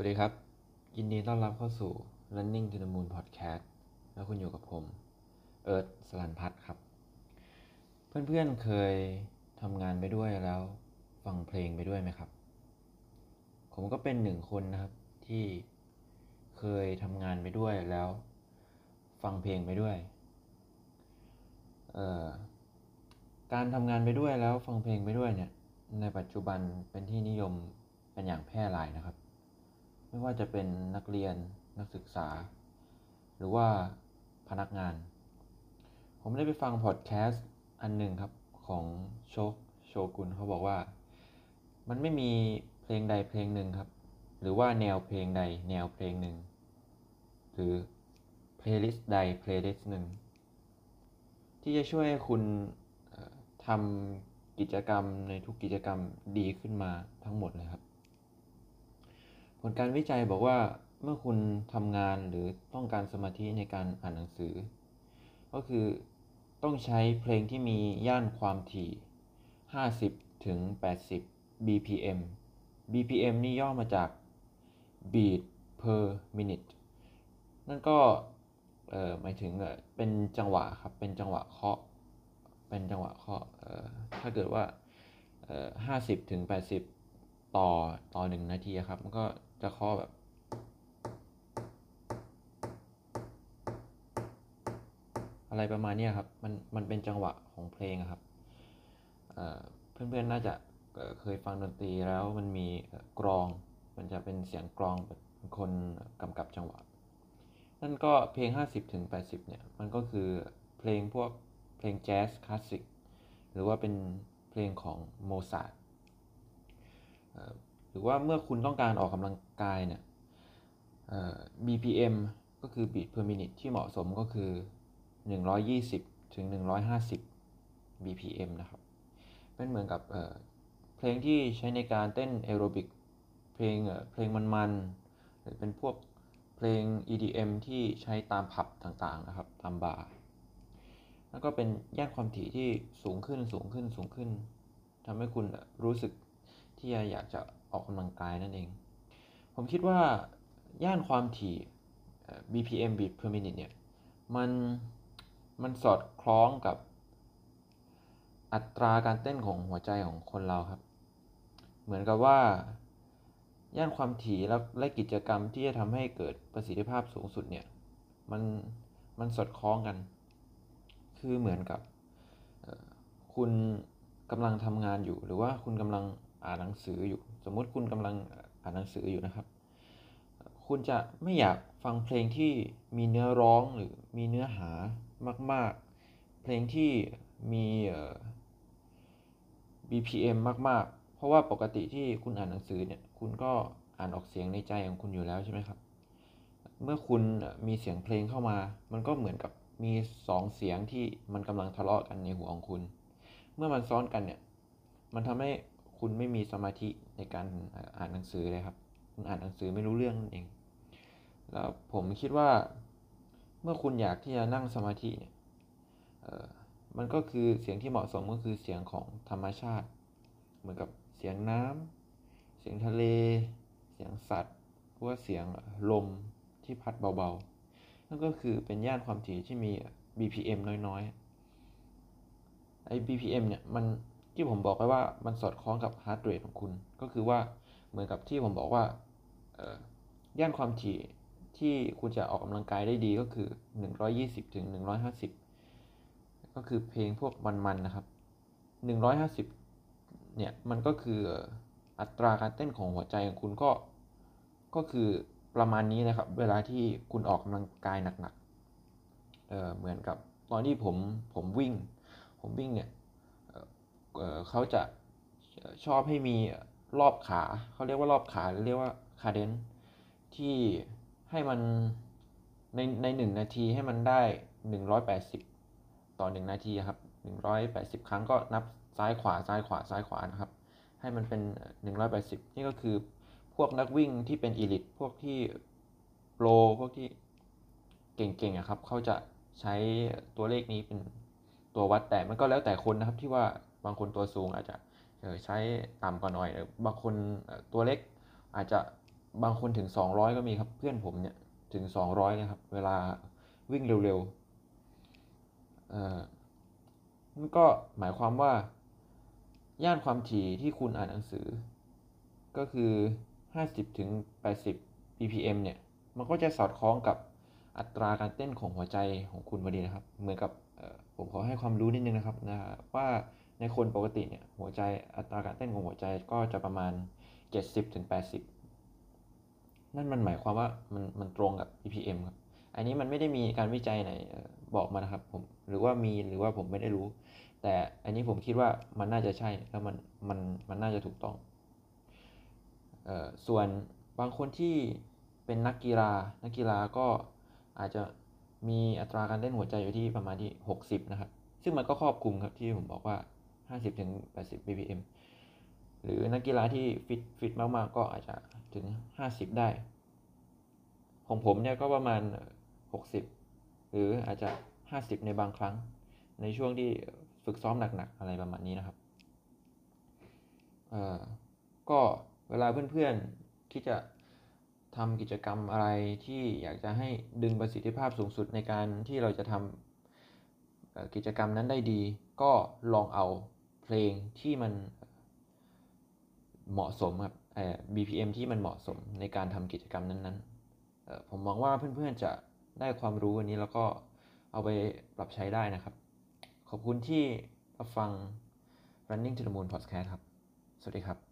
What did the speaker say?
สวัสดีครับ ยินดีต้อนรับเข้าสู่ Running to the Moon Podcast แล้วคุณอยู่กับผม เอิร์ธสลันพัฒครับ เพื่อนๆเคยทำงานไปด้วยแล้วฟังเพลงไปด้วยไหมครับ ผมก็เป็นหนึ่งคนนะครับที่เคยทำงานไปด้วยแล้ว ฟังเพลงไปด้วยการทำงานไปด้วยแล้วฟังเพลงไปด้วยเนี่ยในปัจจุบันเป็นที่นิยมเป็นอย่างแพร่หลายนะครับ ไม่ว่าจะเป็นนักเรียนนักศึกษา หรือว่าพนักงาน ผมได้ไปฟังพอดแคสต์อันหนึ่งครับของโชคโชกุนเขาบอกว่า มันไม่มีเพลงใดเพลงหนึ่งครับ หรือว่าแนวเพลงใดแนวเพลงหนึ่ง หรือ playlist ใด playlist หนึ่ง ที่จะช่วยให้คุณทำกิจกรรมในทุกกิจกรรมดีขึ้นมาทั้งหมดเลยครับ ผลการวิจัยบอกว่าเมื่อคุณทำงานหรือต้องการสมาธิในการอ่านหนังสือ ก็คือต้องใช้เพลงที่มีย่านความถี่ 50ถึง80 BPM BPM นี่ย่อมาจาก beat per minute นั่นก็เอ่อหมายถึงเป็นจังหวะครับ เป็นจังหวะเคาะ เป็นจังหวะเคาะเอ่อถ้าเกิดว่าเอ่อ50ถึง80ต่อต่อหนึ่งนาทีครับ มันก็ จะคาะแบบ อะไรประมาณนี้ครับ มันมันเป็นจังหวะของเพลงครับเเพื่อนๆน่าจะเคยฟังดนตรีแล้วมันมีกรอง มันจะเป็นเสียงกรองแบบเป็นคนกำกับจังหวะ นั่นก็เพลง 50ถึง80เนี่ย มันก็คือเพลงพวกเพลงแจ๊สคลาสสิกหรือว่าเป็นเพลงของโมซาร์ทหรือว่าเมื่อคุณต้องการออกกำลัง กายเนี่ย BPM ก็คือ beat per minute ที่เหมาะสมก็คือ 120 ถึง 150 BPM นะครับเป็นเหมือนกับเอ่อเพลงที่ใช้ในการเต้นแอโรบิกเพลงเอ่อเพลงมันๆหรือเป็นพวกเพลง EDM ที่ใช้ตามผับต่างๆนะครับ ตามบาร์แล้วก็เป็นย่านความถี่ที่สูงขึ้นสูงขึ้นสูงขึ้นทำให้คุณรู้สึกที่จะอยากจะออกกำลังกายนั่นเอง ผมคิดว่าย่านความถี่ BPM beat per minute เนี่ยมันมันสอดคล้องกับอัตราการเต้นของหัวใจของคนเราครับ เหมือนกับว่า ย่านความถี่และและกิจกรรมที่จะทำให้เกิดประสิทธิภาพสูงสุดเนี่ยมันมันสอดคล้องกัน คือเหมือนกับคุณกำลังทำงานอยู่ หรือว่าคุณกำลังอ่านหนังสืออยู่ สมมติคุณกำลัง อ่านหนังสืออยู่นะครับ คุณจะไม่อยากฟังเพลงที่มีเนื้อร้องหรือมีเนื้อหามาก ๆ เพลงที่มี BPM มาก ๆ เพราะว่าปกติที่คุณอ่านหนังสือเนี่ยคุณก็อ่านออกเสียงในใจของคุณอยู่แล้วใช่ไหมครับ เมื่อคุณมีเสียงเพลงเข้ามา มันก็เหมือนกับมีสองเสียงที่มันกำลังทะเลาะกันในหัวของคุณ เมื่อมันซ้อนกันเนี่ย มันทำให้ คุณไม่มีสมาธิในการอ่านหนังสือเลยครับ คุณอ่านหนังสือไม่รู้เรื่องนั่นเอง แล้วผมคิดว่าเมื่อคุณอยากที่จะนั่งสมาธิเนี่ยมันก็คือเสียงที่เหมาะสมก็คือเสียงของธรรมชาติ เหมือนกับเสียงน้ำเสียงทะเล เสียงสัตว์หรือว่าเสียงลมที่พัดเบาๆ นั่นก็คือเป็นย่านความถี่ที่มี BPM น้อยๆ ไอ้ BPM เนี่ยมัน ที่ผมบอกไปว่ามันสอดคล้องกับ heart rate ของคุณ ก็คือว่าเหมือนกับที่ผมบอกว่าย่านความถี่ที่คุณจะออกกำลังกายได้ดีก็คือ 120ถึง150 ก็คือเพลงพวกมันๆนะครับ 150 เนี่ยมันก็คืออัตราการเต้นของหัวใจของคุณก็ก็คือประมาณนี้นะครับ เวลาที่คุณออกกำลังกายหนักๆเเหมือนกับตอนที่ผมผมวิ่ง ผมวิ่งเนี่ย เขาจะชอบให้มีรอบขา เขาเรียกว่ารอบขาเรียกว่าคาเดนที่ให้มันในในหนึ่งนาทีให้มันได้หนึ่งร้อยแปดสิบต่อหนึ่งนาทีครับหนึ่งร้อยแปดสิบครั้งก็นับซ้ายขวาซ้ายขวาซ้ายขวานะครับ ให้มันเป็นหนึ่งร้อยแปดสิบนี่ก็คือพวกนักวิ่งที่เป็นอีลิตพวกที่โปรพวกที่เก่งๆอะครับ เขาจะใช้ตัวเลขนี้เป็นตัววัดแต่มันก็แล้วแต่คนนะครับที่ว่า บางคนตัวสูงอาจจะใช้ต่ำกว่าหน่อยบางคนตัวเล็กอาจจะบางคนถึง 200 ก็มีครับเพื่อนผมเนี่ยถึง 200เลยครับ เวลาวิ่งเร็วๆเอ่อมันก็หมายความว่า ย่านความถี่ที่คุณอ่านหนังสือ ก็คือ 50ถึง80 ppm เนี่ย มันก็จะสอดคล้องกับอัตราการเต้นของหัวใจของคุณพอดีนะครับ เหมือนกับผมขอให้ความรู้นิดนึงนะครับนะว่า ในคนปกติเนี่ยหัวใจอัตราการเต้นของหัวใจก็จะประมาณ 70ถึง80 นั่นมันหมายความว่ามันมันตรงกับ ppm ครับ อันนี้มันไม่ได้มีการวิจัยไหนบอกมานะครับผมหรือว่ามีหรือว่าผมไม่ได้รู้ แต่อันนี้ผมคิดว่ามันน่าจะใช่แล้วมันมันมันน่าจะถูกต้องเอ่อส่วนบางคนที่เป็นนักกีฬา นักกีฬาก็อาจจะมีอัตราการเต้นหัวใจอยู่ที่ประมาณที่ 60 นะครับ ซึ่งมันก็ครอบคลุมครับที่ผมบอกว่า 50ถึง80 ppm หรือนักกีฬาที่ฟิตฟิตมากๆ ก็อาจจะถึง 50 ได้ ของผมเนี่ยก็ประมาณ 60 หรืออาจจะ 50 ในบางครั้ง ในช่วงที่ฝึกซ้อมหนักๆ อะไรประมาณนี้นะครับ เอ่อ ก็เวลาเพื่อนๆ ที่จะทำกิจกรรมอะไรที่อยากจะให้ดึงประสิทธิภาพสูงสุดในการที่เราจะทำกิจกรรมนั้นได้ดี ก็ลองเอา เพลงที่มันเหมาะสมครับ BPM ที่มันเหมาะสมในการทำกิจกรรมนั้นๆ ผมหวังว่าเพื่อนๆจะได้ความรู้วันนี้แล้วก็เอาไปปรับใช้ได้นะครับ ขอบคุณที่รับฟัง Running to the Moon Podcast ครับ สวัสดีครับ